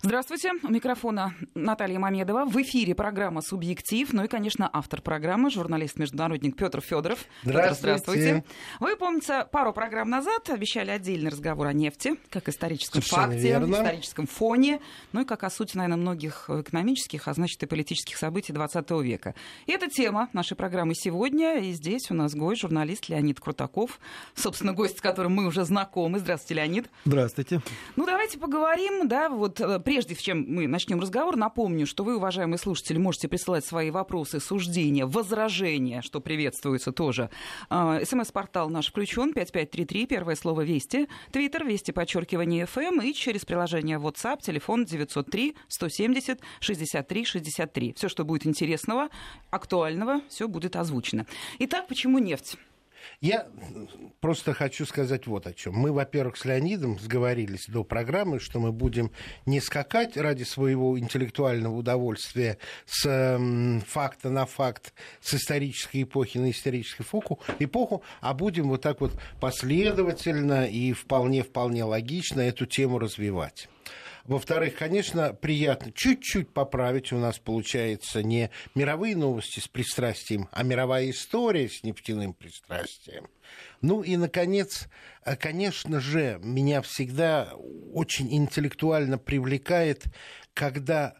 Здравствуйте. У микрофона Наталья Мамедова. В эфире программа «Субъектив». Ну и, конечно, автор программы, журналист-международник Петр Федоров. Здравствуйте. здравствуйте. Вы, помните, пару программ назад обещали отдельный разговор о нефти, как историческом Совершенно факте, верно. историческом фоне, ну и как о сути, наверное, многих экономических, а значит и политических событий 20 века. И это тема нашей программы сегодня. И здесь у нас гость, журналист Леонид Крутаков. Собственно, гость, с которым мы уже знакомы. Здравствуйте, Леонид. Здравствуйте. Ну, давайте поговорим, да, вот э, прежде чем мы начнем разговор, напомню, что вы, уважаемые слушатели, можете присылать свои вопросы, суждения, возражения, что приветствуется тоже. А, СМС-портал наш включен, 5533, первое слово «Вести», Твиттер, «Вести», подчеркивание «ФМ» и через приложение WhatsApp, телефон 903 170 63 63. Все, что будет интересного, актуального, все будет озвучено. Итак, почему нефть? Я просто хочу сказать вот о чем. Мы, во-первых, с Леонидом сговорились до программы, что мы будем не скакать ради своего интеллектуального удовольствия с э, факта на факт, с исторической эпохи на историческую эпоху, эпоху, а будем вот так вот последовательно и вполне-вполне логично эту тему развивать. Во-вторых, конечно, приятно чуть-чуть поправить. У нас получается не мировые новости с пристрастием, а мировая история с нефтяным пристрастием. Ну и, наконец, э, конечно же, меня всегда очень интеллектуально привлекает, когда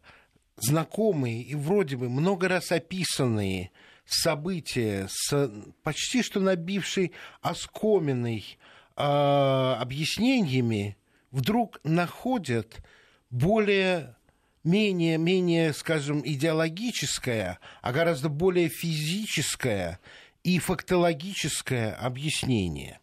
знакомые и вроде бы много раз описанные события с почти что набившей оскоменной э, объяснениями вдруг находят более менее, менее, скажем, идеологическое, а гораздо более физическое и фактологическое объяснение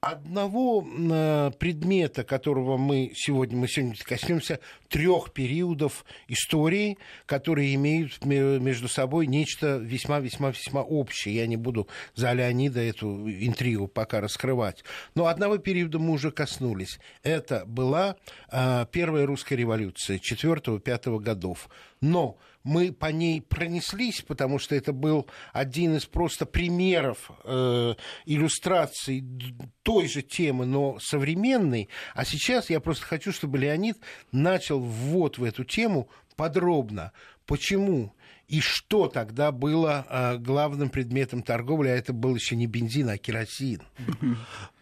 одного э, предмета, которого мы сегодня, мы сегодня коснемся трех периодов истории, которые имеют между собой нечто весьма-весьма-весьма общее. Я не буду за Леонида эту интригу пока раскрывать. Но одного периода мы уже коснулись. Это была э, первая русская революция 4-5 годов. Но мы по ней пронеслись, потому что это был один из просто примеров э, иллюстраций той же темы, но современной. А сейчас я просто хочу, чтобы Леонид начал ввод в эту тему подробно. Почему и что тогда было а, главным предметом торговли, а это был еще не бензин, а керосин.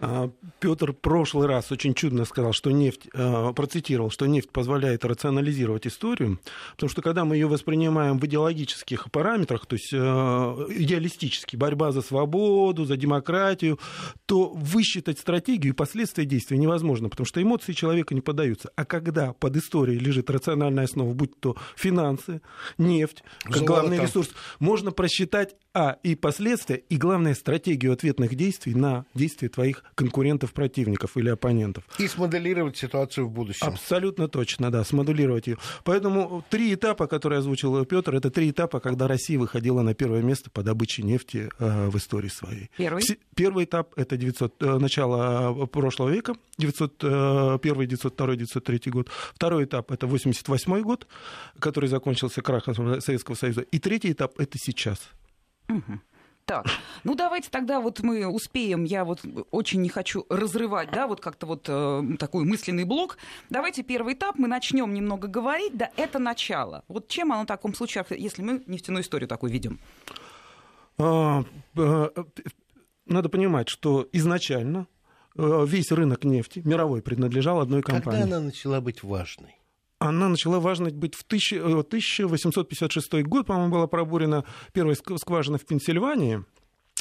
А, Петр в прошлый раз очень чудно сказал, что нефть, а, процитировал, что нефть позволяет рационализировать историю, потому что когда мы ее воспринимаем в идеологических параметрах, то есть идеалистически, борьба за свободу, за демократию, то высчитать стратегию и последствия действия невозможно, потому что эмоции человека не поддаются. А когда под историей лежит рациональная основа, будь то финансы, нефть, как главный ресурс, можно просчитать, а, и последствия, и, главное, стратегию ответных действий на действия твоих конкурентов-противников или оппонентов. И смоделировать ситуацию в будущем. Абсолютно точно, да, смоделировать ее. Поэтому три этапа, которые озвучил Петр, это три этапа, когда Россия выходила на первое место по добыче нефти э, в истории своей. Первый? Первый этап — это 900, э, начало прошлого века, 901, 902, 903 год. Второй этап — это 88 год, который закончился крахом Советского Союза. И третий этап — это сейчас. Угу. Так, ну давайте тогда вот мы успеем, я вот очень не хочу разрывать, да, вот как-то вот э, такой мысленный блок. Давайте первый этап, мы начнем немного говорить, да, это начало. Вот чем оно в таком случае, если мы нефтяную историю такую ведем? А, э, надо понимать, что изначально э, весь рынок нефти мировой принадлежал одной компании. Когда она начала быть важной? Она начала важность быть в 1856 э, год, по-моему, была пробурена первая скважина в Пенсильвании.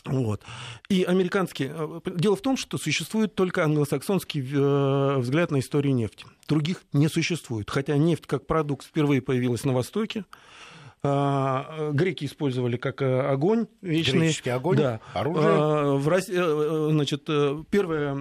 Вот. И американские... Э, дело в том, что существует только англосаксонский э, взгляд на историю нефти. Других не существует. Хотя нефть как продукт впервые появилась на Востоке. А, греки использовали как огонь вечный. Греческий огонь, да. оружие. А, в России, значит, первая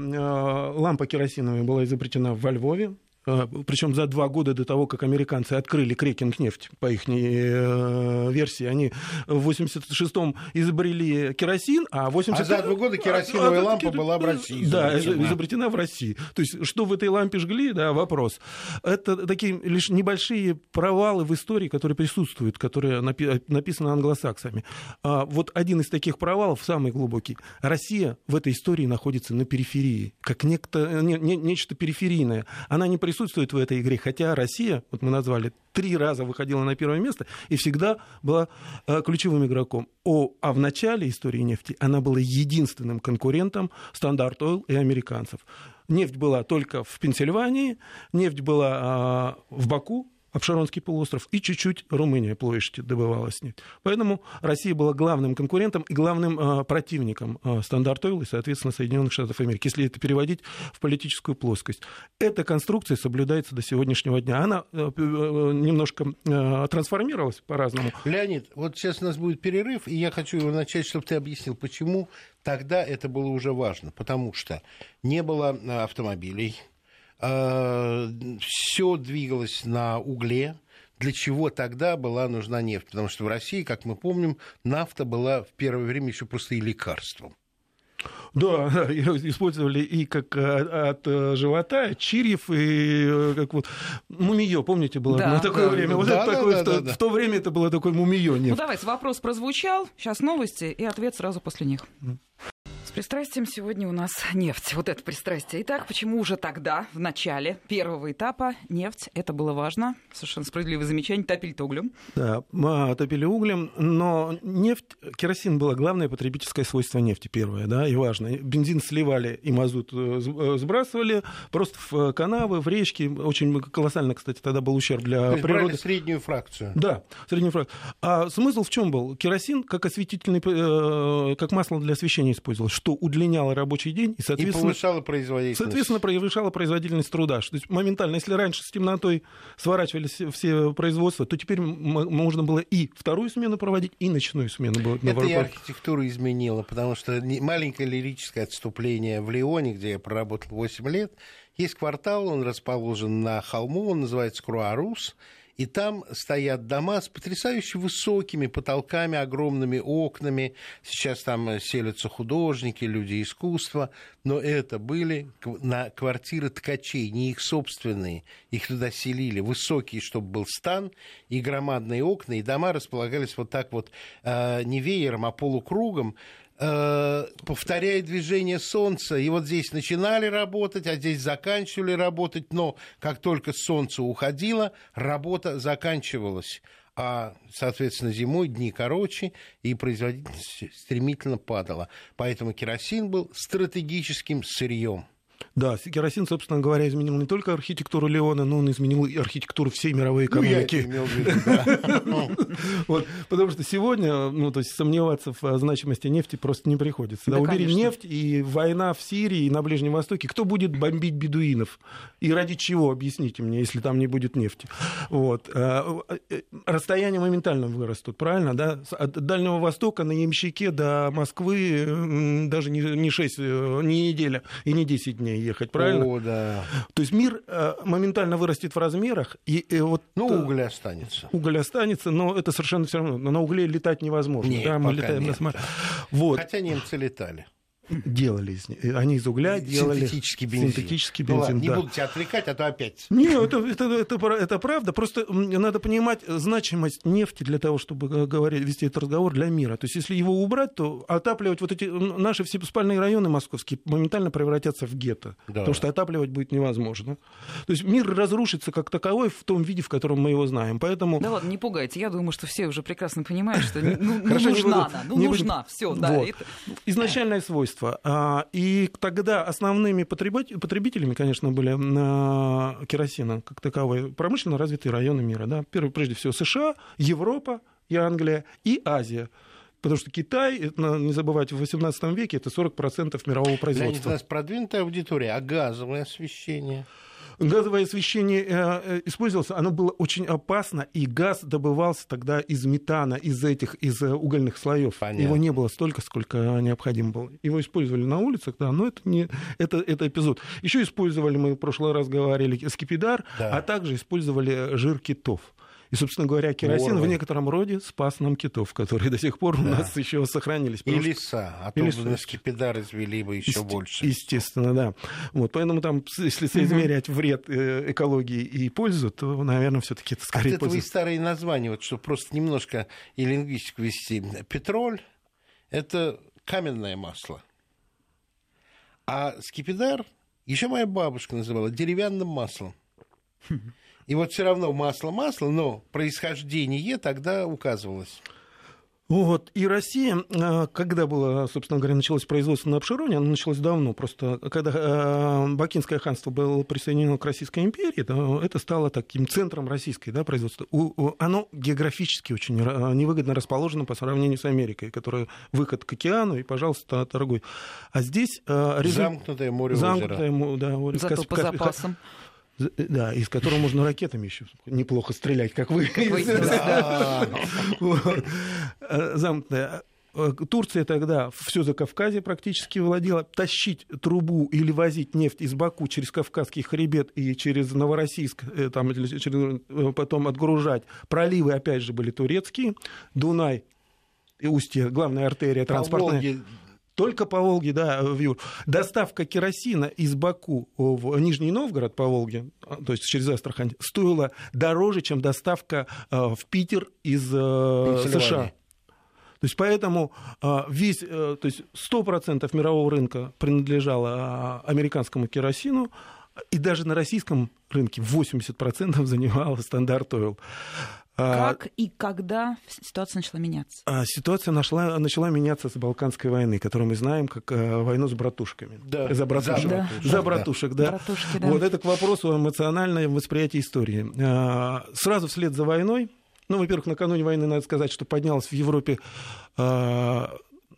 лампа керосиновая была изобретена во Львове причем за два года до того, как американцы открыли крекинг нефть, по их э, версии, они в 86-м изобрели керосин, а в 80 А за два года керосиновая а, а, лампа была в России. Да, изобретена в России. То есть, что в этой лампе жгли, да, вопрос. Это такие лишь небольшие провалы в истории, которые присутствуют, которые написаны англосаксами. А вот один из таких провалов, самый глубокий. Россия в этой истории находится на периферии, как некто, не, не, нечто периферийное. Она не присутствует присутствует в этой игре, хотя Россия, вот мы назвали, три раза выходила на первое место и всегда была э, ключевым игроком. О, а в начале истории нефти она была единственным конкурентом Standard Oil и американцев. Нефть была только в Пенсильвании, нефть была э, в Баку, Апшеронский полуостров, и чуть-чуть Румыния Плоешти добывалась нефть. Поэтому Россия была главным конкурентом и главным э, противником э, Standard Oil и, соответственно, Соединенных Штатов Америки, если это переводить в политическую плоскость. Эта конструкция соблюдается до сегодняшнего дня. Она э, э, немножко э, трансформировалась по-разному. Леонид, вот сейчас у нас будет перерыв, и я хочу его начать, чтобы ты объяснил, почему тогда это было уже важно. Потому что не было э, автомобилей, все двигалось на угле, для чего тогда была нужна нефть. Потому что в России, как мы помним, нафта была в первое время еще просто и лекарством. Да, использовали и как э, от э, живота, чирьев, и как вот мумиё, помните, было да, на такое да, время. Да, вот да, это да, такое, да, в, то, да. в то время это было такое мумиё. Ну давайте, вопрос прозвучал, сейчас новости и ответ сразу после них пристрастием сегодня у нас нефть. Вот это пристрастие. Итак, почему уже тогда, в начале первого этапа, нефть, это было важно, совершенно справедливое замечание, топили углем. Да, топили углем, но нефть, керосин было главное потребительское свойство нефти первое, да, и важно. Бензин сливали и мазут э, э, сбрасывали просто в канавы, в речки. Очень колоссально, кстати, тогда был ущерб для То есть природы. Брали среднюю фракцию. Да, среднюю фракцию. А смысл в чем был? Керосин как осветительный, э, как масло для освещения использовалось что удлиняло рабочий день и, соответственно, и повышало производительность. Соответственно, повышало производительность труда. То есть моментально, если раньше с темнотой сворачивались все производства, то теперь можно было и вторую смену проводить, и ночную смену. Было Это и архитектуру изменило, потому что маленькое лирическое отступление в Лионе, где я проработал 8 лет, есть квартал, он расположен на холму, он называется Круарус, и там стоят дома с потрясающе высокими потолками, огромными окнами. Сейчас там селятся художники, люди искусства, но это были на квартиры ткачей, не их собственные. Их туда селили. Высокие, чтобы был стан, и громадные окна, и дома располагались вот так вот э, не веером, а полукругом Э, повторяя движение Солнца. И вот здесь начинали работать, а здесь заканчивали работать, но как только Солнце уходило, работа заканчивалась. А, соответственно, зимой дни короче, и производительность стремительно падала. Поэтому керосин был стратегическим сырьем. Да, керосин, собственно говоря, изменил не только архитектуру Леона, но он изменил и архитектуру всей мировой экономики. Потому что сегодня, ну, то есть сомневаться в значимости нефти просто не приходится. Да, убери нефть и война в Сирии и на Ближнем Востоке. Кто будет бомбить бедуинов? И ради чего, объясните мне, если там не будет нефти? Вот. А, э, расстояния моментально вырастут, правильно? Да? От Дальнего Востока на Ямщике до Москвы даже не 6, э, не неделя и не 10 дней ехать, правильно? О, да. То есть мир э, моментально вырастет в размерах. И, и вот, ну, уголь останется. Уголь останется, но это совершенно все равно. Но на угле летать невозможно. Нет, да, мы летаем нет, на... да. вот. Хотя немцы летали делали из них. Они из угля делали синтетический бензин. Синтетический бензин ну, ладно, да. Не буду тебя отвлекать, а то опять. Нет, это, это, это, это правда. Просто надо понимать значимость нефти для того, чтобы э, говорить, вести этот разговор для мира. То есть, если его убрать, то отапливать вот эти наши все спальные районы московские моментально превратятся в гетто. Да. Потому что отапливать будет невозможно. То есть мир разрушится как таковой в том виде, в котором мы его знаем. Поэтому... Да ладно, не пугайте. Я думаю, что все уже прекрасно понимают, что ну, ну, нужна она. Ну, нужна. Все, да. Изначальное свойство а, и тогда основными потребителями, конечно, были керосина как таковой промышленно развитые районы мира. Да? Прежде всего США, Европа и Англия, и Азия. Потому что Китай, не забывайте, в 18 веке это 40% мирового производства. Леонид, у нас продвинутая аудитория, а газовое освещение? Газовое освещение э, э, использовалось, оно было очень опасно, и газ добывался тогда из метана, из этих, из э, угольных слоев. Понятно. Его не было столько, сколько необходимо было. Его использовали на улицах, да, но это не это, это эпизод. Еще использовали, мы в прошлый раз говорили, скипидар, да. а также использовали жир китов. И, собственно говоря, керосин Ворвы. в некотором роде спас нам китов, которые до сих пор да. у нас еще сохранились. И леса, а то бы на скипидар извели бы еще Есте- больше. Естественно, да. Вот, поэтому там, если соизмерять вред э, экологии и пользу, то, наверное, все-таки это скорее От этого польза. и старые названия, вот, чтобы просто немножко и лингвистику вести. Петроль – это каменное масло. А скипидар еще моя бабушка называла деревянным маслом. И вот все равно масло-масло, но происхождение тогда указывалось. Вот. И Россия, а, когда было, собственно говоря, началось производство на обшироне, оно началось давно. Просто когда а, Бакинское ханство было присоединено к Российской империи, да, это стало таким центром российской да, производства. Оно географически очень невыгодно расположено по сравнению с Америкой, которая выход к океану и, пожалуйста, торгуй. А здесь... Замкнутое море Замкнутое, озеро. Да, Зато по запасам. Э, да, из которого можно ракетами еще неплохо стрелять, как вы. Э, замкнутая. Э, Турция тогда все за Кавказе практически владела. Тащить трубу или возить нефть из Баку через Кавказский хребет и через Новороссийск, там, через, потом отгружать. Проливы, опять же, были турецкие. Дунай и устье, главная артерия транспортная. Только по Волге, да, в Юр. Доставка керосина из Баку в Нижний Новгород по Волге, то есть через Астрахань, стоила дороже, чем доставка э, в Питер из э, США. То есть поэтому э, весь, то есть 100% мирового рынка принадлежало американскому керосину, и даже на российском рынке 80% занимал стандарт Oil. А, как и когда ситуация начала меняться? А, ситуация нашла, начала меняться с Балканской войны, которую мы знаем как э, войну с братушками. Да. За братушек. Да. За братушек, да. Братушки, да. Вот это к вопросу о эмоциональном восприятии истории. А, сразу вслед за войной ну, во-первых, накануне войны, надо сказать, что поднялась в Европе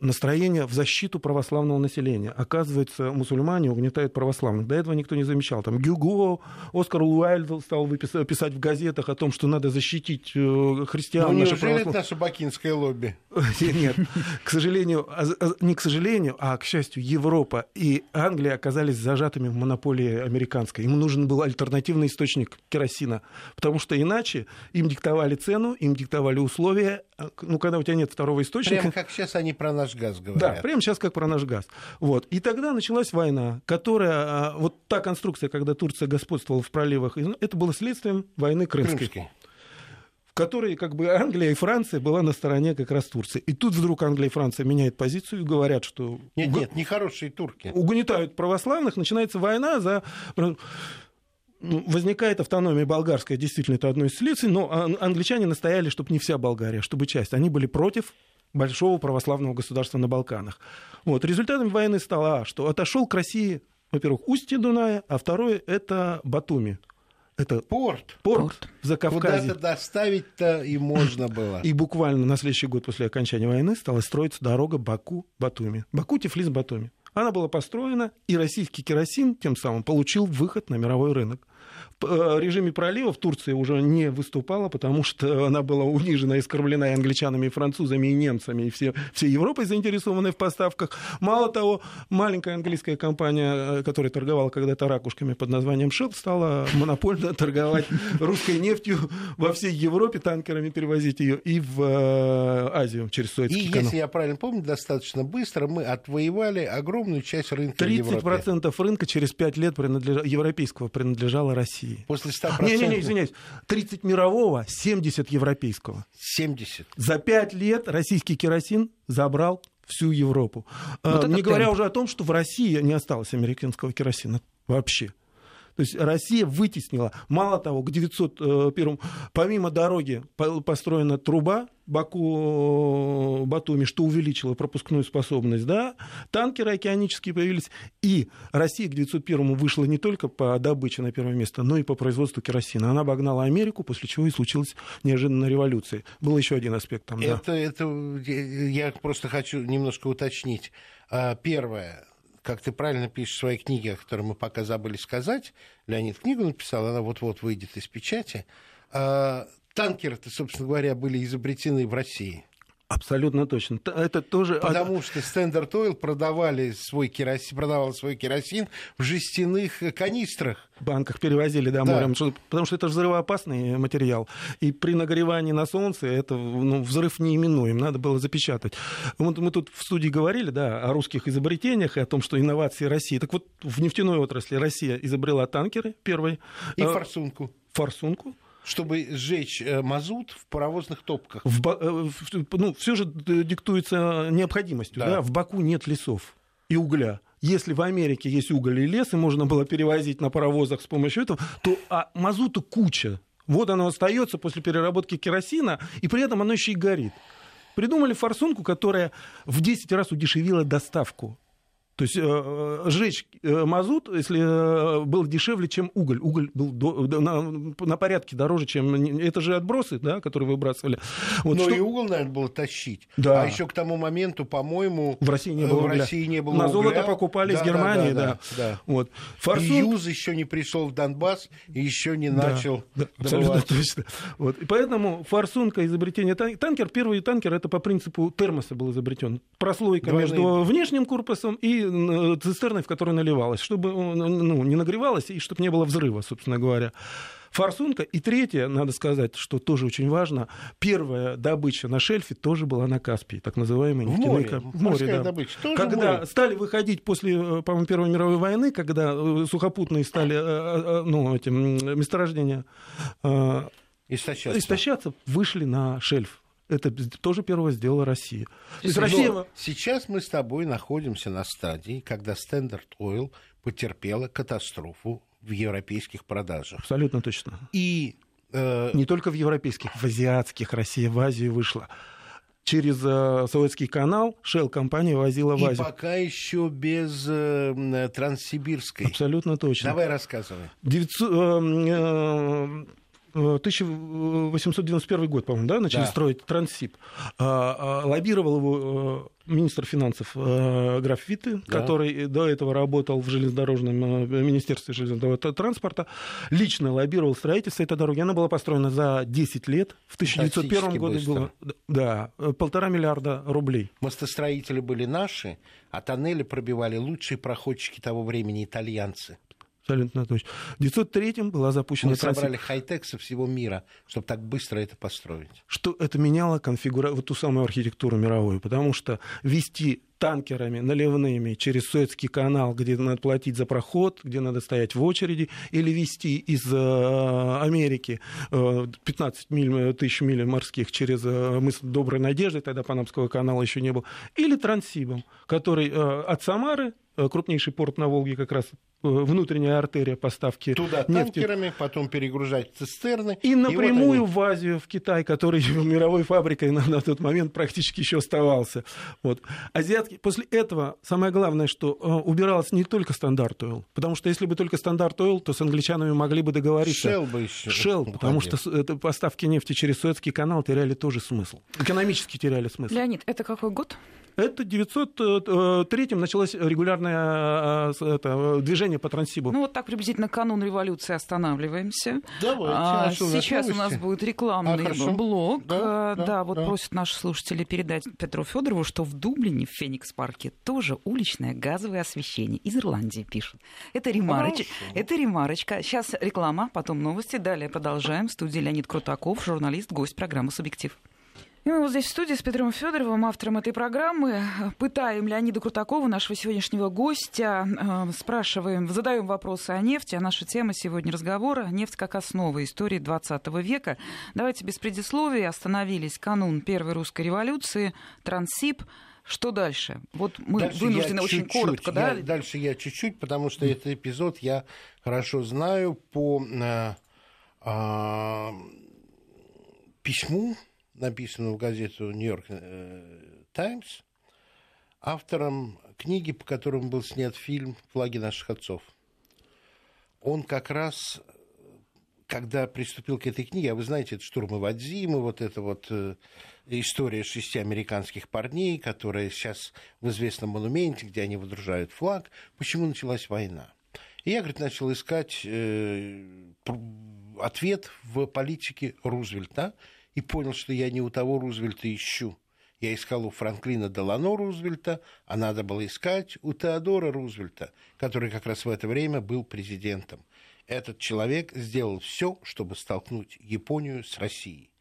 настроение в защиту православного населения. Оказывается, мусульмане угнетают православных. До этого никто не замечал. Там Гюго, Оскар Уайльд стал писать в газетах о том, что надо защитить э, христиан. Ну, неужели православ... это наше бакинское лобби? Нет, к сожалению, а, а, не к сожалению, а к счастью, Европа и Англия оказались зажатыми в монополии американской. Им нужен был альтернативный источник керосина, потому что иначе им диктовали цену, им диктовали условия. А, ну, когда у тебя нет второго источника... Прямо как сейчас они про наш газ говорят. Да, прямо сейчас как про наш газ. Вот. И тогда началась война, которая... Вот та конструкция, когда Турция господствовала в проливах, это было следствием войны Крымской. Крымской в которой как бы Англия и Франция была на стороне как раз Турции. И тут вдруг Англия и Франция меняют позицию и говорят, что... Нет, нет, нехорошие турки. Угнетают православных, начинается война за ну, возникает автономия болгарская, действительно, это одно из следствий, но англичане настояли, чтобы не вся Болгария, чтобы часть. Они были против большого православного государства на Балканах. Вот. Результатом войны стало, а, что отошел к России, во-первых, устье Дуная, а второе — это Батуми. Это порт. Порт, порт. за Кавказе. Куда-то доставить-то и можно было. И буквально на следующий год после окончания войны стала строиться дорога Баку-Батуми. Баку-Тифлис-Батуми. Она была построена, и российский керосин тем самым получил выход на мировой рынок. Э, режиме пролива в Турции уже не выступала, потому что она была унижена и оскорблена и англичанами, и французами, и немцами, и все, всей Европой заинтересованной в поставках. Мало того, маленькая английская компания, э, которая торговала когда-то ракушками под названием Shell, стала монопольно торговать русской нефтью во всей Европе, танкерами перевозить ее и в э, Азию через Суэцкий и, канал. если я правильно помню, достаточно быстро мы отвоевали огромную часть рынка 30% рынка через 5 лет принадлеж... европейского принадлежало России. России. После 100%? Не-не-не, извиняюсь. 30 мирового, 70 европейского. 70? За 5 лет российский керосин забрал всю Европу. Вот не говоря темп. уже о том, что в России не осталось американского керосина вообще. То есть Россия вытеснила, мало того, к 901 э, помимо дороги построена труба Баку-Батуми, что увеличило пропускную способность, да, танкеры океанические появились, и Россия к 901 вышла не только по добыче на первое место, но и по производству керосина. Она обогнала Америку, после чего и случилась неожиданная революция. Был еще один аспект там, это, да. Это, я просто хочу немножко уточнить. А, первое, как ты правильно пишешь в своей книге, о которой мы пока забыли сказать, Леонид книгу написал, она вот-вот выйдет из печати. А, танкеры-то, собственно говоря, были изобретены в России. Абсолютно точно. Это тоже... Потому что Standard Oil продавали свой керосин, продавал свой керосин в жестяных канистрах. В банках перевозили да, да. морем, потому что это взрывоопасный материал. И при нагревании на солнце это ну, взрыв неименуем, надо было запечатать. Вот мы тут в студии говорили да, о русских изобретениях и о том, что инновации России. Так вот, в нефтяной отрасли Россия изобрела танкеры первые. И э, форсунку. Форсунку чтобы сжечь э, мазут в паровозных топках. В, э, ну, все же диктуется необходимостью. Да. Да? В Баку нет лесов и угля. если в Америке есть уголь и лес, и можно было перевозить на паровозах с помощью этого, то а мазута куча. Вот оно остается после переработки керосина, и при этом оно еще и горит. Придумали форсунку, которая в 10 раз удешевила доставку то есть э, э, сжечь э, мазут, если э, был дешевле, чем уголь. Уголь был до, на, на порядке дороже, чем... Это же отбросы, да, которые выбрасывали. Вот Но что... и уголь, наверное, было тащить. Да. А еще к тому моменту, по-моему... В России не было в угля. России не было На угля. золото покупали да, из Германии, да. да, да. да. Вот. Форсун... И Юз еще не пришел в Донбасс и еще не да, начал да, Абсолютно точно. Вот. И поэтому форсунка изобретение танкер, первый танкер, это по принципу термоса был изобретен. Прослойка Двойные. между внешним корпусом и Э, цистерной, в которой наливалось, чтобы э, ну, не нагревалось и чтобы не было взрыва, собственно говоря. Форсунка. И третье, надо сказать, что тоже очень важно, первая добыча на шельфе тоже была на Каспии, так называемый в нефтяной море, в море да. добыча, тоже когда море. стали выходить после, э, по-моему, Первой мировой войны, когда сухопутные стали ну, этим, месторождения истощаться. истощаться, вышли на шельф. Это тоже первое сделала Россия. То есть Россия... Сейчас мы с тобой находимся на стадии, когда Standard Oil потерпела катастрофу в европейских продажах. Абсолютно точно. И э... не только в европейских, в азиатских. Россия в Азию вышла. Через э, Советский канал Shell компания возила в Азию. И пока еще без э, Транссибирской. Абсолютно точно. Давай рассказывай. 900, э, 1891 год, по-моему, да, начали да. строить Транссиб. А, а, лоббировал его э, министр финансов э, граф Витте, да. который до этого работал в железнодорожном э, министерстве железнодорожного транспорта, лично лоббировал строительство этой дороги. Она была построена за 10 лет. В 1901 году было да, полтора миллиарда рублей. Мостостроители были наши, а тоннели пробивали лучшие проходчики того времени итальянцы. Абсолютно точно. В 1903 была запущена... Мы собрали хай-тек со всего мира, чтобы так быстро это построить. Что это меняло конфигурацию, вот ту самую архитектуру мировую, потому что вести танкерами наливными через Суэцкий канал, где надо платить за проход, где надо стоять в очереди, или вести из э, Америки 15 э, миль, тысяч миль морских через э, мыс Доброй Надежды, тогда Панамского канала еще не было, или Транссибом, который от Самары крупнейший порт на Волге, как раз внутренняя артерия поставки Туда нефти. танкерами, потом перегружать цистерны. И напрямую и вот они... в Азию, в Китай, который мировой фабрикой на, на тот момент практически еще оставался. Вот. Азиатский... После этого самое главное, что э, убиралось не только стандарт Oil, потому что если бы только стандарт Oil, то с англичанами могли бы договориться. Shell бы еще. Shell, потому что это, поставки нефти через Суэцкий канал теряли тоже смысл. Экономически теряли смысл. Леонид, это какой год? Это 903 началось регулярное э, это, движение по Транссибу. Ну вот так приблизительно канун революции останавливаемся. Давайте. А, а сейчас у нас будет рекламный а, блок. Да, да, да, вот да. просят наши слушатели передать Петру Федорову, что в Дублине, в Феникс-парке, тоже уличное газовое освещение. Из Ирландии пишут. Это ремарочка. Это ремарочка. Сейчас реклама, потом новости. Далее продолжаем. В студии Леонид Крутаков, журналист, гость программы «Субъектив». И мы вот здесь в студии с Петром Федоровым, автором этой программы, пытаем Леонида Крутакова, нашего сегодняшнего гостя, э, спрашиваем, задаем вопросы о нефти, а наша тема сегодня разговора – нефть как основа истории 20 века. Давайте без предисловий остановились канун Первой русской революции, Транссиб, что дальше? Вот мы дальше вынуждены очень чуть-чуть, коротко, да? дальше я чуть-чуть, потому что этот эпизод я хорошо знаю по э, э, письму написанную в газету «Нью-Йорк э, Таймс», автором книги, по которому был снят фильм «Флаги наших отцов». Он как раз, когда приступил к этой книге, а вы знаете, это штурмы Вадзимы, вот эта вот э, история шести американских парней, которая сейчас в известном монументе, где они выдружают флаг, почему началась война. И я, говорит, начал искать э, ответ в политике Рузвельта, и понял, что я не у того Рузвельта ищу. Я искал у Франклина Делано Рузвельта, а надо было искать у Теодора Рузвельта, который как раз в это время был президентом. Этот человек сделал все, чтобы столкнуть Японию с Россией.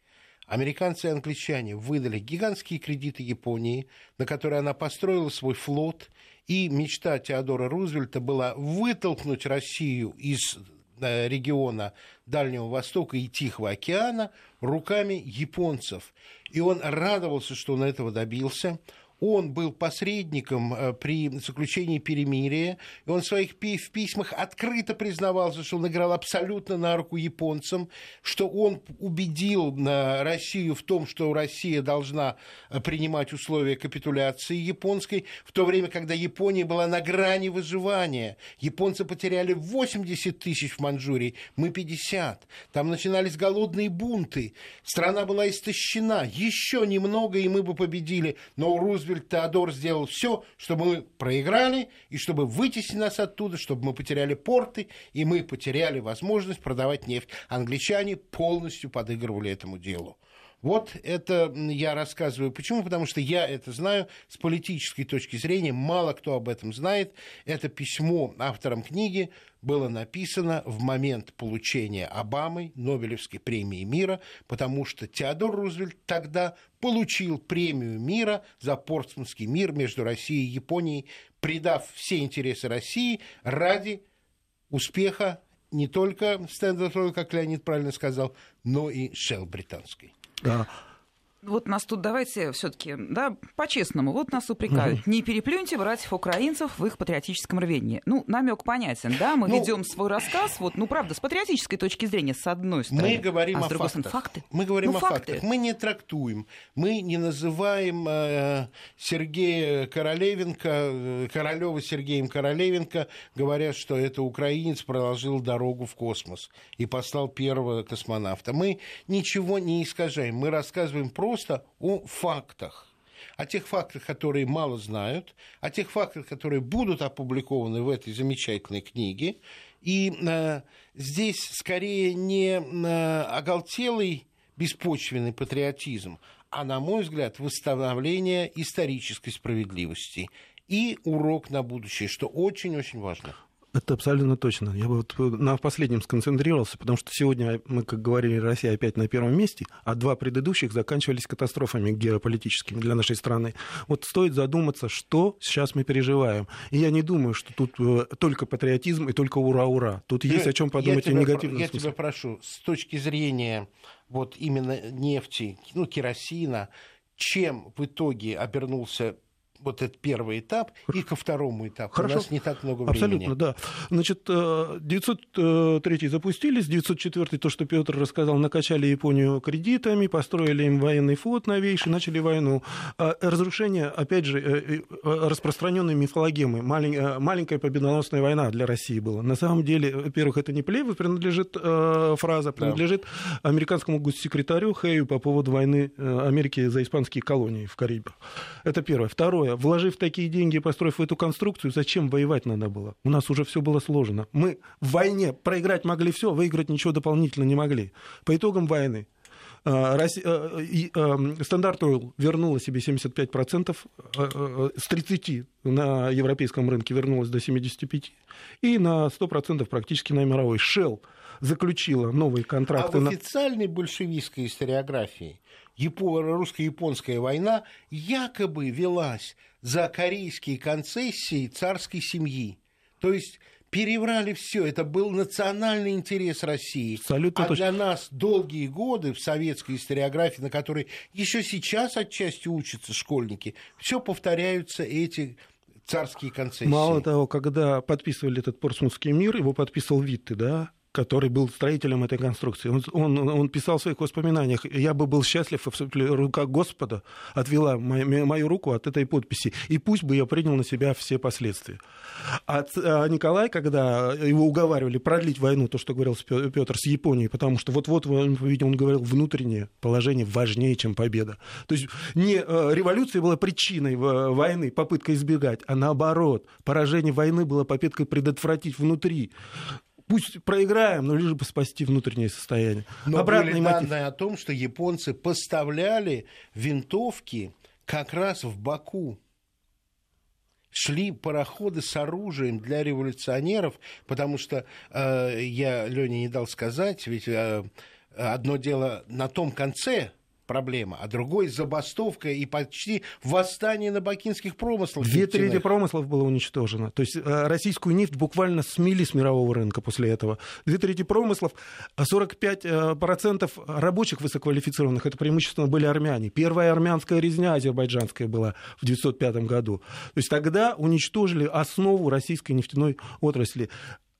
Американцы и англичане выдали гигантские кредиты Японии, на которые она построила свой флот, и мечта Теодора Рузвельта была вытолкнуть Россию из региона Дальнего Востока и Тихого океана руками японцев. И он радовался, что он этого добился. Он был посредником э, при заключении перемирия, и он в своих в письмах открыто признавался, что он играл абсолютно на руку японцам, что он убедил э, Россию в том, что Россия должна э, принимать условия капитуляции японской, в то время, когда Япония была на грани выживания. Японцы потеряли 80 тысяч в Манчжурии, мы 50. Там начинались голодные бунты, страна была истощена, еще немного, и мы бы победили, но у Рузвельта Рузвельт Теодор сделал все, чтобы мы проиграли, и чтобы вытеснить нас оттуда, чтобы мы потеряли порты, и мы потеряли возможность продавать нефть. Англичане полностью подыгрывали этому делу. Вот это я рассказываю. Почему? Потому что я это знаю с политической точки зрения. Мало кто об этом знает. Это письмо авторам книги было написано в момент получения Обамой Нобелевской премии мира, потому что Теодор Рузвельт тогда получил премию мира за Портсмутский мир между Россией и Японией, придав все интересы России ради успеха не только Стэнда как Леонид правильно сказал, но и Шелл британской. Да. Вот нас тут давайте все-таки, да, по-честному, вот нас упрекают. Угу. Не переплюньте братьев украинцев в их патриотическом рвении. Ну, намек понятен, да, мы ну, ведем свой рассказ, вот, ну, правда, с патриотической точки зрения, с одной стороны. Мы говорим а о фактах. Стороны, факты. Мы говорим ну, о факты. фактах. Мы не трактуем, мы не называем э, Сергея Королевенко, э, Королева Сергеем Королевенко, говоря, что это украинец проложил дорогу в космос и послал первого космонавта. Мы ничего не искажаем, мы рассказываем про просто о фактах о тех фактах, которые мало знают, о тех фактах, которые будут опубликованы в этой замечательной книге. И э, здесь скорее не э, оголтелый беспочвенный патриотизм, а, на мой взгляд, восстановление исторической справедливости и урок на будущее, что очень-очень важно. Это абсолютно точно. Я бы вот на последнем сконцентрировался, потому что сегодня мы, как говорили, Россия опять на первом месте, а два предыдущих заканчивались катастрофами геополитическими для нашей страны. Вот стоит задуматься, что сейчас мы переживаем. И я не думаю, что тут э, только патриотизм и только ура-ура. Тут есть о чем подумать я и негативно. Я тебя прошу, с точки зрения вот именно нефти, ну, керосина, чем в итоге обернулся вот этот первый этап и ко второму этапу. Хорошо. У нас не так много времени. Абсолютно, да. Значит, 903 э, запустились, 904 то, что Петр рассказал, накачали Японию кредитами, построили им военный флот новейший, начали войну. А разрушение, опять же, э, э, распространенной мифологемы. Маленькая победоносная война для России была. На самом деле, во-первых, это не Плеву принадлежит фраза, принадлежит да. американскому госсекретарю Хэю по поводу войны Америки за испанские колонии в Карибах. Это первое. Второе Второе, вложив такие деньги, построив эту конструкцию, зачем воевать надо было? У нас уже все было сложено. Мы в войне проиграть могли все, выиграть ничего дополнительно не могли. По итогам войны а, Standard Oil вернула себе 75%, а, с 30% на европейском рынке вернулась до 75%, и на 100% практически на мировой. Shell заключила новые контракты. А в официальной большевистской историографии русско-японская война якобы велась за корейские концессии царской семьи. То есть переврали все. Это был национальный интерес России. Абсолютно а для нас долгие годы в советской историографии, на которой еще сейчас отчасти учатся школьники, все повторяются эти царские концессии. Мало того, когда подписывали этот Портсмутский мир, его подписывал Витте, да, который был строителем этой конструкции. Он, он, он писал в своих воспоминаниях, я бы был счастлив, если рука Господа отвела мою, мою руку от этой подписи, и пусть бы я принял на себя все последствия. А, а Николай, когда его уговаривали продлить войну, то, что говорил Петр, с Японией, потому что вот-вот, видимо, он говорил, внутреннее положение важнее, чем победа. То есть не э, революция была причиной войны, попытка избегать, а наоборот, поражение войны было попыткой предотвратить внутри пусть проиграем, но лишь бы спасти внутреннее состояние. Но Обратный были мотив. данные о том, что японцы поставляли винтовки как раз в Баку. Шли пароходы с оружием для революционеров, потому что э, я Лене не дал сказать, ведь э, одно дело на том конце проблема, а другой забастовка и почти восстание на бакинских промыслах. Две трети промыслов было уничтожено. То есть э, российскую нефть буквально смели с мирового рынка после этого. Две трети промыслов, 45% рабочих высококвалифицированных, это преимущественно были армяне. Первая армянская резня азербайджанская была в 1905 году. То есть тогда уничтожили основу российской нефтяной отрасли.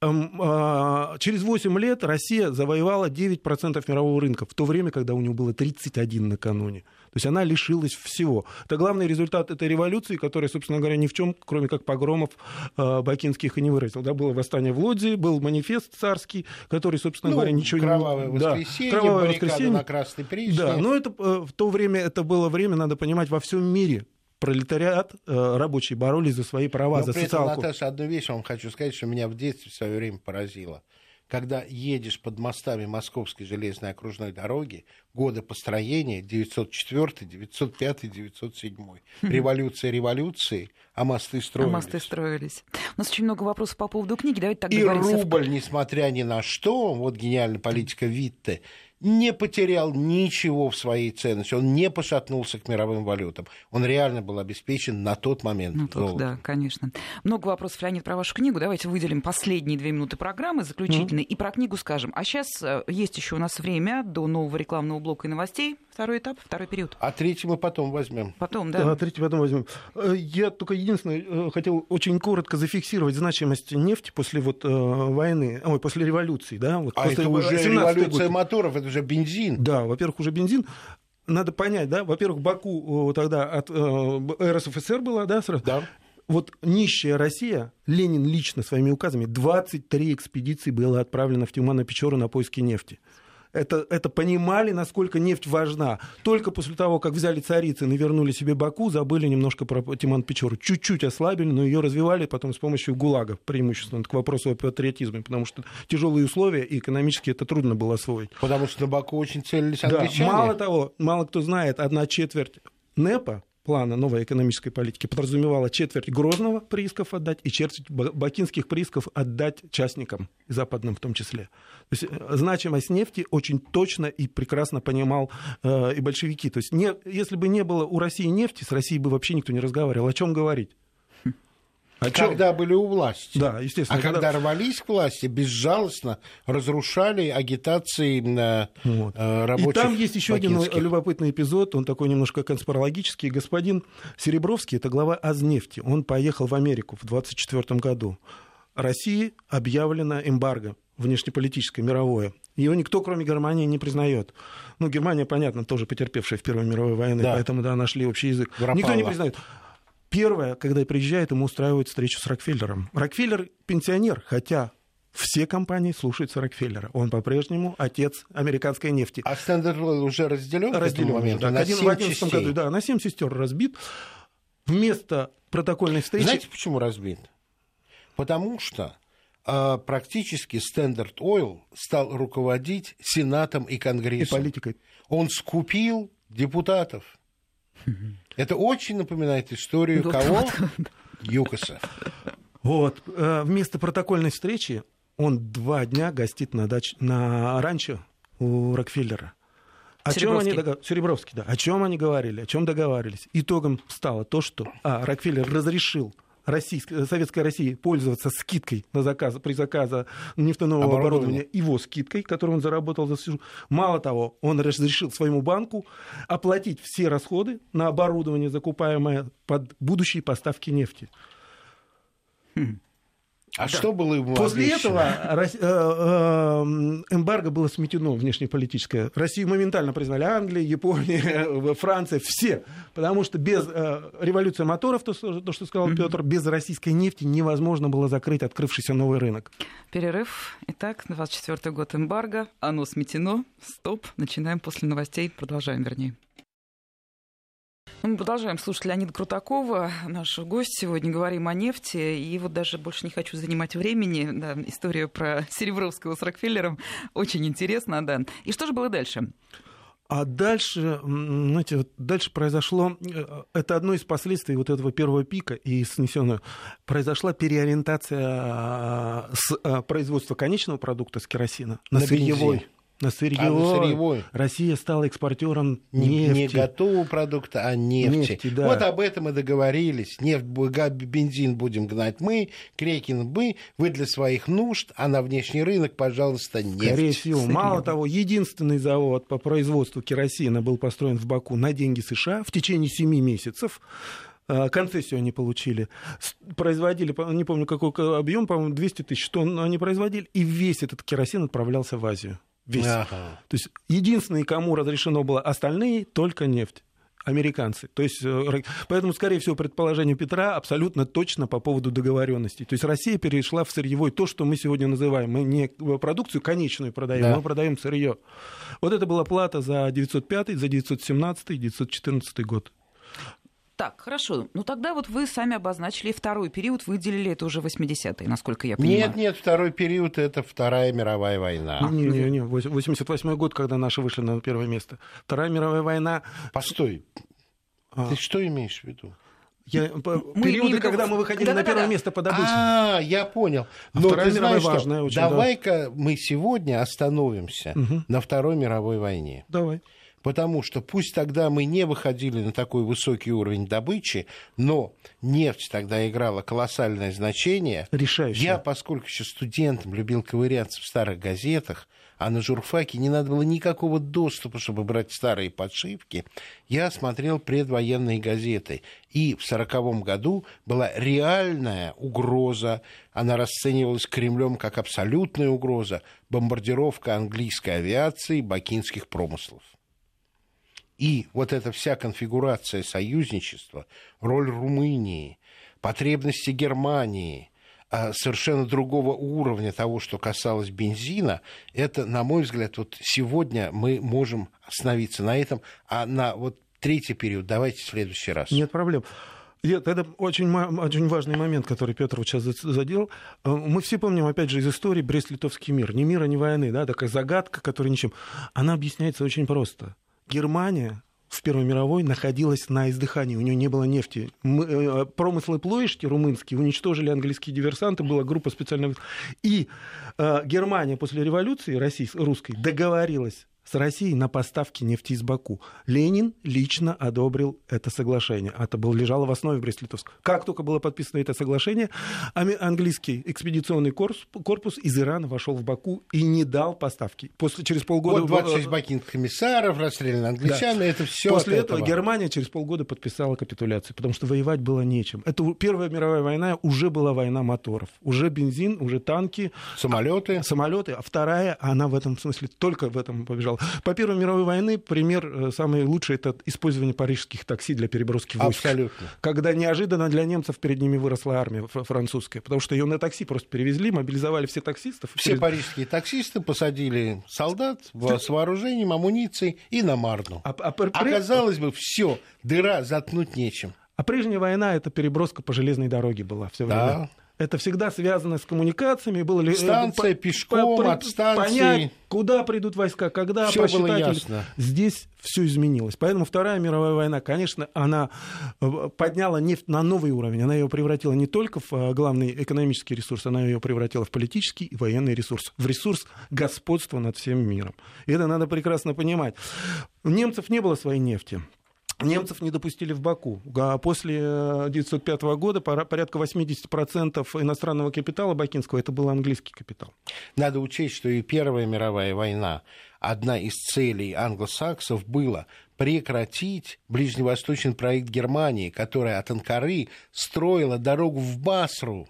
Эм, а, через 8 лет Россия завоевала 9% мирового рынка, в то время, когда у него было 31 накануне. То есть она лишилась всего. Это главный результат этой революции, которая, собственно говоря, ни в чем, кроме как погромов э, бакинских, и не выразил. Да, было восстание в Лодзи, был манифест царский, который, собственно ну, говоря, ничего кровавое не... Воскресенье, да, кровавое воскресенье, на Красной Пресне. Да, но это, э, в то время это было время, надо понимать, во всем мире пролетариат, э, рабочие боролись за свои права, Но за при социалку. Этом, Наташа, одну вещь вам хочу сказать, что меня в детстве в свое время поразило. Когда едешь под мостами Московской железной окружной дороги, годы построения 904, 905, 907. Революция революции, а мосты строились. А мосты строились. У нас очень много вопросов по поводу книги. Давайте так И рубль, несмотря ни на что, вот гениальная политика Витте, не потерял ничего в своей ценности, он не пошатнулся к мировым валютам. Он реально был обеспечен на тот момент. Ну, тот, да, конечно. Много вопросов, Леонид, про вашу книгу. Давайте выделим последние две минуты программы, заключительные, mm-hmm. и про книгу скажем. А сейчас э, есть еще у нас время до нового рекламного блока и новостей. Второй этап, второй период. А третий мы потом возьмем. Потом, да. А третий потом возьмем. Э, я только единственное э, хотел очень коротко зафиксировать значимость нефти после вот войны, ой, после революции, да. Вот а после это уже революция год. моторов, это уже бензин. Да, во-первых, уже бензин. Надо понять, да, во-первых, Баку тогда от э, РСФСР была, да, сразу? Да. Вот нищая Россия, Ленин лично своими указами, 23 экспедиции было отправлено в Тюмано-Печору на поиски нефти это, это понимали, насколько нефть важна. Только после того, как взяли Царицын и вернули себе Баку, забыли немножко про Тиман Печору. Чуть-чуть ослабили, но ее развивали потом с помощью ГУЛАГа, преимущественно к вопросу о патриотизме, потому что тяжелые условия и экономически это трудно было освоить. Потому что на Баку очень целились англичане. Да, мало того, мало кто знает, одна четверть НЭПа, плана новой экономической политики подразумевала четверть Грозного приисков отдать и четверть бакинских приисков отдать частникам, западным в том числе. То есть э, значимость нефти очень точно и прекрасно понимал э, и большевики. То есть не, если бы не было у России нефти, с Россией бы вообще никто не разговаривал. О чем говорить? А когда были у власти. Да, естественно. А когда... когда рвались к власти, безжалостно разрушали агитации на вот. э, рабочих. И там есть еще один любопытный эпизод, он такой немножко конспирологический. Господин Серебровский, это глава Азнефти, он поехал в Америку в 24 году. России объявлено эмбарго внешнеполитическое, мировое. Его никто, кроме Германии, не признает. Ну, Германия, понятно, тоже потерпевшая в Первой мировой войне, да. поэтому, да, нашли общий язык. Пропала. Никто не признает. Первое, когда приезжает, ему устраивают встречу с Рокфеллером. Рокфеллер пенсионер, хотя все компании слушаются Рокфеллера. Он по-прежнему отец американской нефти. А Standard Oil уже разделен? Разделен уже, да. На Один, 7 в 11 году, да, на 7 сестер разбит. Вместо протокольной встречи... Знаете, почему разбит? Потому что э, практически Standard Oil стал руководить Сенатом и Конгрессом. И политикой. Он скупил депутатов. Это очень напоминает историю вот, кого? Вот. Юкоса. Вот. Э, вместо протокольной встречи он два дня гостит на, дач... на ранчо у Рокфеллера. О чем они догов... Серебровский, да. О чем они говорили, о чем договаривались. Итогом стало то, что а, Рокфеллер разрешил Российской, Советской России пользоваться скидкой на заказ, при заказе нефтяного оборудования, его скидкой, которую он заработал за службу. Мало того, он разрешил своему банку оплатить все расходы на оборудование, закупаемое под будущие поставки нефти. Хм. А да. что было ему После обещано? этого э, э, эмбарго было сметено внешнеполитическое. Россию моментально признали Англия, Япония, Франция, все. Потому что без э, революции моторов, то, то что сказал mm-hmm. Петр, без российской нефти невозможно было закрыть открывшийся новый рынок. Перерыв. Итак, 24 год эмбарго. Оно сметено. Стоп. Начинаем после новостей. Продолжаем, вернее. Мы продолжаем слушать Леонида Крутакова, наш гость. Сегодня говорим о нефти. И вот даже больше не хочу занимать времени. Да, история про Серебровского с Рокфеллером очень интересна, да. И что же было дальше? А дальше, знаете, дальше произошло, э, это одно из последствий вот этого первого пика и снесенного, произошла переориентация а, с а, производства конечного продукта с керосина на, на сырьевой. На сырье. А на сырьевой. Россия стала экспортером нефти. Не готового продукта, а нефти. нефти да. Вот об этом и договорились. Нефть, бензин будем гнать мы, Крекин мы, вы для своих нужд, а на внешний рынок, пожалуйста, нефть. Скорее всего. Сырье. Мало того, единственный завод по производству керосина был построен в Баку на деньги США в течение 7 месяцев а, концессию они получили, производили, не помню какой объем, по-моему, 200 тысяч тонн они производили, и весь этот керосин отправлялся в Азию весь. Ага. То есть единственные, кому разрешено было, остальные только нефть американцы. То есть, э, поэтому, скорее всего, предположение Петра абсолютно точно по поводу договоренностей. То есть Россия перешла в сырьевой то, что мы сегодня называем. Мы не продукцию конечную продаем, да. мы продаем сырье. Вот это была плата за 905, за 917, 914 год. Так, хорошо. Ну тогда вот вы сами обозначили второй период, выделили это уже 80-е, насколько я понимаю. Нет, нет, второй период это Вторая мировая война. Не, не, не, 88 год, когда наши вышли на первое место. Вторая мировая война... Постой, а... ты что имеешь в виду? Я, мы периоды, когда мы выходили да, на первое да, место по добыче. А, я понял. А Но ты знаешь, что? давай-ка да. мы сегодня остановимся угу. на Второй мировой войне. Давай. Потому что пусть тогда мы не выходили на такой высокий уровень добычи, но нефть тогда играла колоссальное значение. Решающее. Я, поскольку еще студентом любил ковыряться в старых газетах, а на журфаке не надо было никакого доступа, чтобы брать старые подшивки, я смотрел предвоенные газеты. И в сороковом году была реальная угроза, она расценивалась Кремлем как абсолютная угроза, бомбардировка английской авиации бакинских промыслов. И вот эта вся конфигурация союзничества, роль Румынии, потребности Германии, а, совершенно другого уровня того, что касалось бензина, это, на мой взгляд, вот сегодня мы можем остановиться на этом, а на вот третий период давайте в следующий раз. Нет проблем. Нет, это очень, очень важный момент, который Петр сейчас задел. Э, мы все помним, опять же, из истории Брест-Литовский мир. Ни мира, ни войны, да, такая загадка, которая ничем. Она объясняется очень просто. Германия в Первой мировой находилась на издыхании, у нее не было нефти. Мы, э, промыслы Плоишки румынские уничтожили английские диверсанты, была группа специальных... И э, Германия после революции российской, русской договорилась с Россией на поставки нефти из Баку. Ленин лично одобрил это соглашение. Это было, лежало в основе Брест-Литовска. Как только было подписано это соглашение, английский экспедиционный корпус, корпус из Ирана вошел в Баку и не дал поставки. После, через полгода... Вот 26 бакинских комиссаров, расстреляны англичане, да. это все После этого, этого Германия через полгода подписала капитуляцию, потому что воевать было нечем. Это Первая мировая война уже была война моторов. Уже бензин, уже танки. Самолеты. Самолеты. А вторая, она в этом смысле только в этом побежала. По Первой мировой войне пример э, самый лучший это использование парижских такси для переброски войск. Абсолютно. Когда неожиданно для немцев перед ними выросла армия французская, потому что ее на такси просто перевезли, мобилизовали все таксистов. Все перед... парижские таксисты посадили солдат с вооружением, амуницией и на Марну. А, а, при... Оказалось бы, все, дыра заткнуть нечем. А прежняя война это переброска по железной дороге была все время. Да. Это всегда связано с коммуникациями. Было ли, э, Станция, по, пешком, по, от станции. Понять, куда придут войска, когда все просчитать. Было ясно. Здесь все изменилось. Поэтому Вторая мировая война, конечно, она э, подняла нефть на новый уровень. Она ее превратила не только в э, главный экономический ресурс, она ее превратила в политический и военный ресурс. В ресурс господства над всем миром. И это надо прекрасно понимать. У немцев не было своей нефти немцев не допустили в Баку. А после 1905 э, года порядка 80% иностранного капитала бакинского это был английский капитал. Надо учесть, что и Первая мировая война, одна из целей англосаксов была прекратить ближневосточный проект Германии, которая от Анкары строила дорогу в Басру,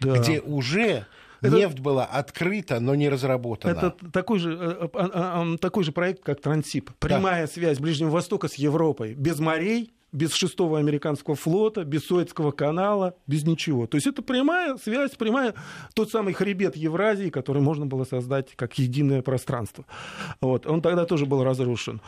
да. где уже это... Нефть была открыта, но не разработана. Это такой же, э, э, такой же проект, как Трансип. Прямая да. связь Ближнего Востока с Европой. Без морей, без шестого американского флота, без Суэцкого канала, без ничего. То есть это прямая связь, прямая, тот самый хребет Евразии, который можно было создать как единое пространство. Вот. Он тогда тоже был разрушен.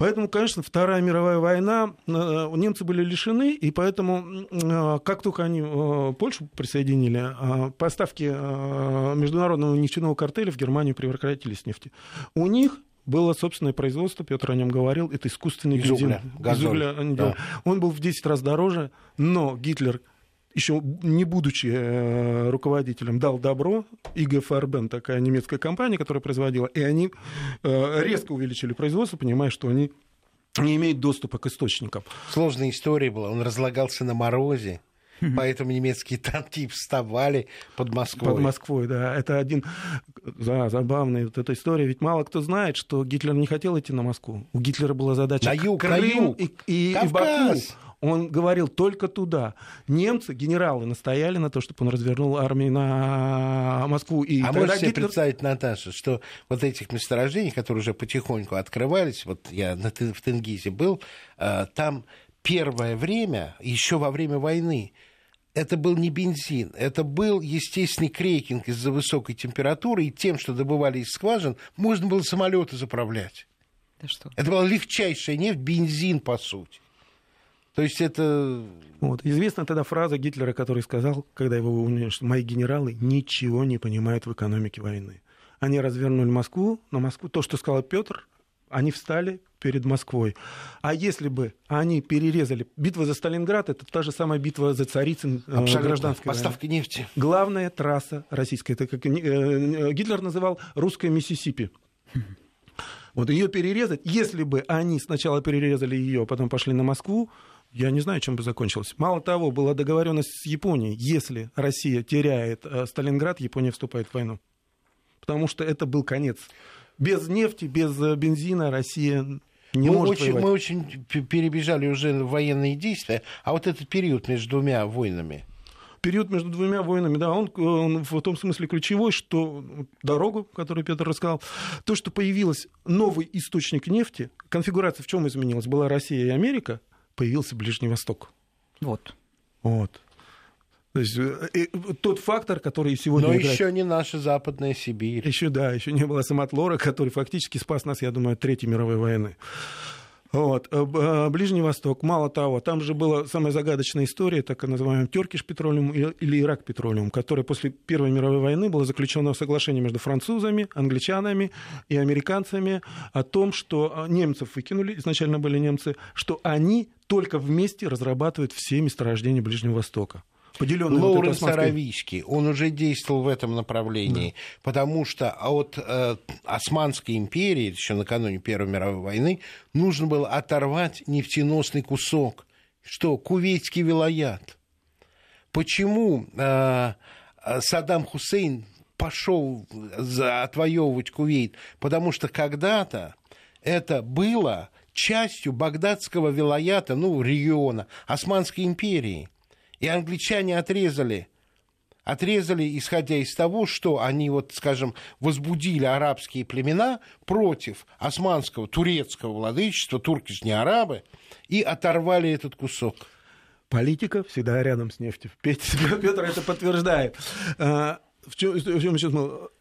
Поэтому, конечно, Вторая мировая война, э, немцы были лишены, и поэтому, э, как только они э, Польшу присоединили, поставки международного нефтяного картеля в Германию прекратились нефти. У них было собственное производство, Петр о нем говорил, это искусственный из бензин. Угля, из угля. Да. Он был в 10 раз дороже, но Гитлер еще не будучи э, руководителем, дал добро. IG Farben, такая немецкая компания, которая производила, и они э, резко увеличили производство, понимая, что они не имеют доступа к источникам. Сложная история была. Он разлагался на морозе. Поэтому немецкие танки вставали под Москвой. Под Москвой, да. Это один да, забавная вот эта история. Ведь мало кто знает, что Гитлер не хотел идти на Москву. У Гитлера была задача на юг, Крым на юг. и, и, и Баку. Он говорил только туда. Немцы, генералы, настояли на то, чтобы он развернул армию на Москву. И а можете себе представить, Наташа, что вот этих месторождений, которые уже потихоньку открывались, вот я в Тенгизе был, э, там первое время, еще во время войны, это был не бензин, это был естественный крекинг из-за высокой температуры, и тем, что добывали из скважин, можно было самолеты заправлять. Да что? Это была легчайшая нефть, бензин, по сути. То есть это... Вот. Известна тогда фраза Гитлера, который сказал, когда его уволили, что мои генералы ничего не понимают в экономике войны. Они развернули Москву, но Москву, то, что сказал Петр, они встали перед Москвой. А если бы они перерезали... Битва за Сталинград — это та же самая битва за Царицын э, Абсолютно. гражданской Поставки войны. нефти. Главная трасса российская. Это как э, э, Гитлер называл русская Миссисипи. Вот ее перерезать, если бы они сначала перерезали ее, а потом пошли на Москву, я не знаю, чем бы закончилось. Мало того, была договоренность с Японией. Если Россия теряет Сталинград, Япония вступает в войну. Потому что это был конец без нефти, без э, бензина Россия не мы может очень, Мы очень перебежали уже в военные действия, а вот этот период между двумя войнами период между двумя войнами, да, он, он в том смысле ключевой, что дорогу, которую Петр рассказал, то, что появился новый источник нефти, конфигурация в чем изменилась? Была Россия и Америка, появился Ближний Восток. Вот. Вот. То есть э, тот фактор, который сегодня Но играет... еще не наша Западная Сибирь. Еще, да, еще не было самотлора, который фактически спас нас, я думаю, от Третьей мировой войны. Вот. Э, э, Ближний Восток, мало того, там же была самая загадочная история, так называемый Теркиш Петролиум или Ирак Петролиум, которая после Первой мировой войны было заключено соглашение между французами, англичанами и американцами о том, что немцев выкинули, изначально были немцы, что они только вместе разрабатывают все месторождения Ближнего Востока поделенный Лоуренс вот Аравийский, он уже действовал в этом направлении, да. потому что от э, Османской империи, еще накануне Первой мировой войны, нужно было оторвать нефтеносный кусок. Что? Кувейтский вилаят. Почему э, Саддам Хусейн пошел за, отвоевывать Кувейт? Потому что когда-то это было частью багдадского вилаята, ну, региона Османской империи – и англичане отрезали отрезали, исходя из того, что они, вот, скажем, возбудили арабские племена против османского, турецкого владычества, турки же не арабы, и оторвали этот кусок. Политика всегда рядом с нефтью. Петр это подтверждает. А, в чем, в чем сейчас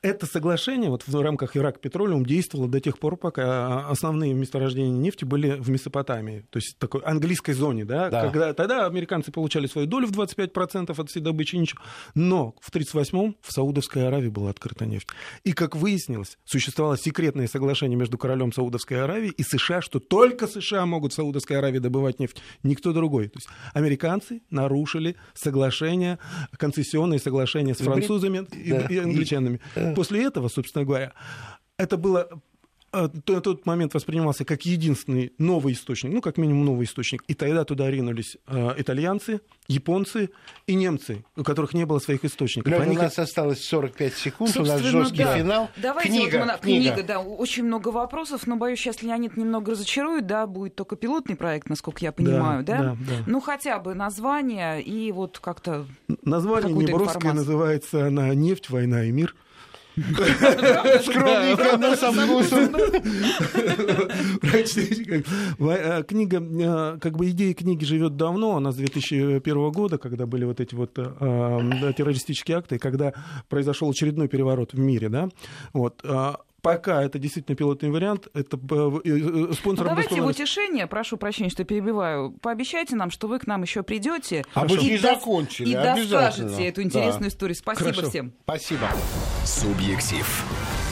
это соглашение вот в рамках Ирак Петролиум действовало до тех пор, пока основные месторождения нефти были в Месопотамии, то есть такой английской зоне, да, да. когда тогда американцы получали свою долю в 25% от всей добычи, ничего. Но в 1938-м в Саудовской Аравии была открыта нефть. И, как выяснилось, существовало секретное соглашение между королем Саудовской Аравии и США, что только США могут в Саудовской Аравии добывать нефть, никто другой. То есть американцы нарушили соглашение, концессионные соглашения с французами, и, англичанами. После этого, собственно говоря, это было э, тот момент воспринимался как единственный новый источник, ну, как минимум новый источник. И тогда туда ринулись э, итальянцы, японцы и немцы, у которых не было своих источников. Они... у нас осталось 45 секунд, Собственно, у нас жесткий да. финал. Давайте книга, вот мы, книга. книга, да, очень много вопросов, но, боюсь, сейчас Леонид немного разочарует, да, будет только пилотный проект, насколько я понимаю, да? да? да, да. Ну, хотя бы название и вот как-то Название неброское называется «На нефть, война и мир». Скромненько, но со вкусом. Э, книга, э, как бы идея книги живет давно, она с 2001 года, когда были вот эти вот э, террористические акты, когда произошел очередной переворот в мире, да, вот, пока это действительно пилотный вариант, это спонсор... Ну, давайте в утешение, прошу прощения, что перебиваю, пообещайте нам, что вы к нам еще придете. А вы не закончили, И доскажете эту интересную да. историю. Спасибо Хорошо. всем. Спасибо. Субъектив.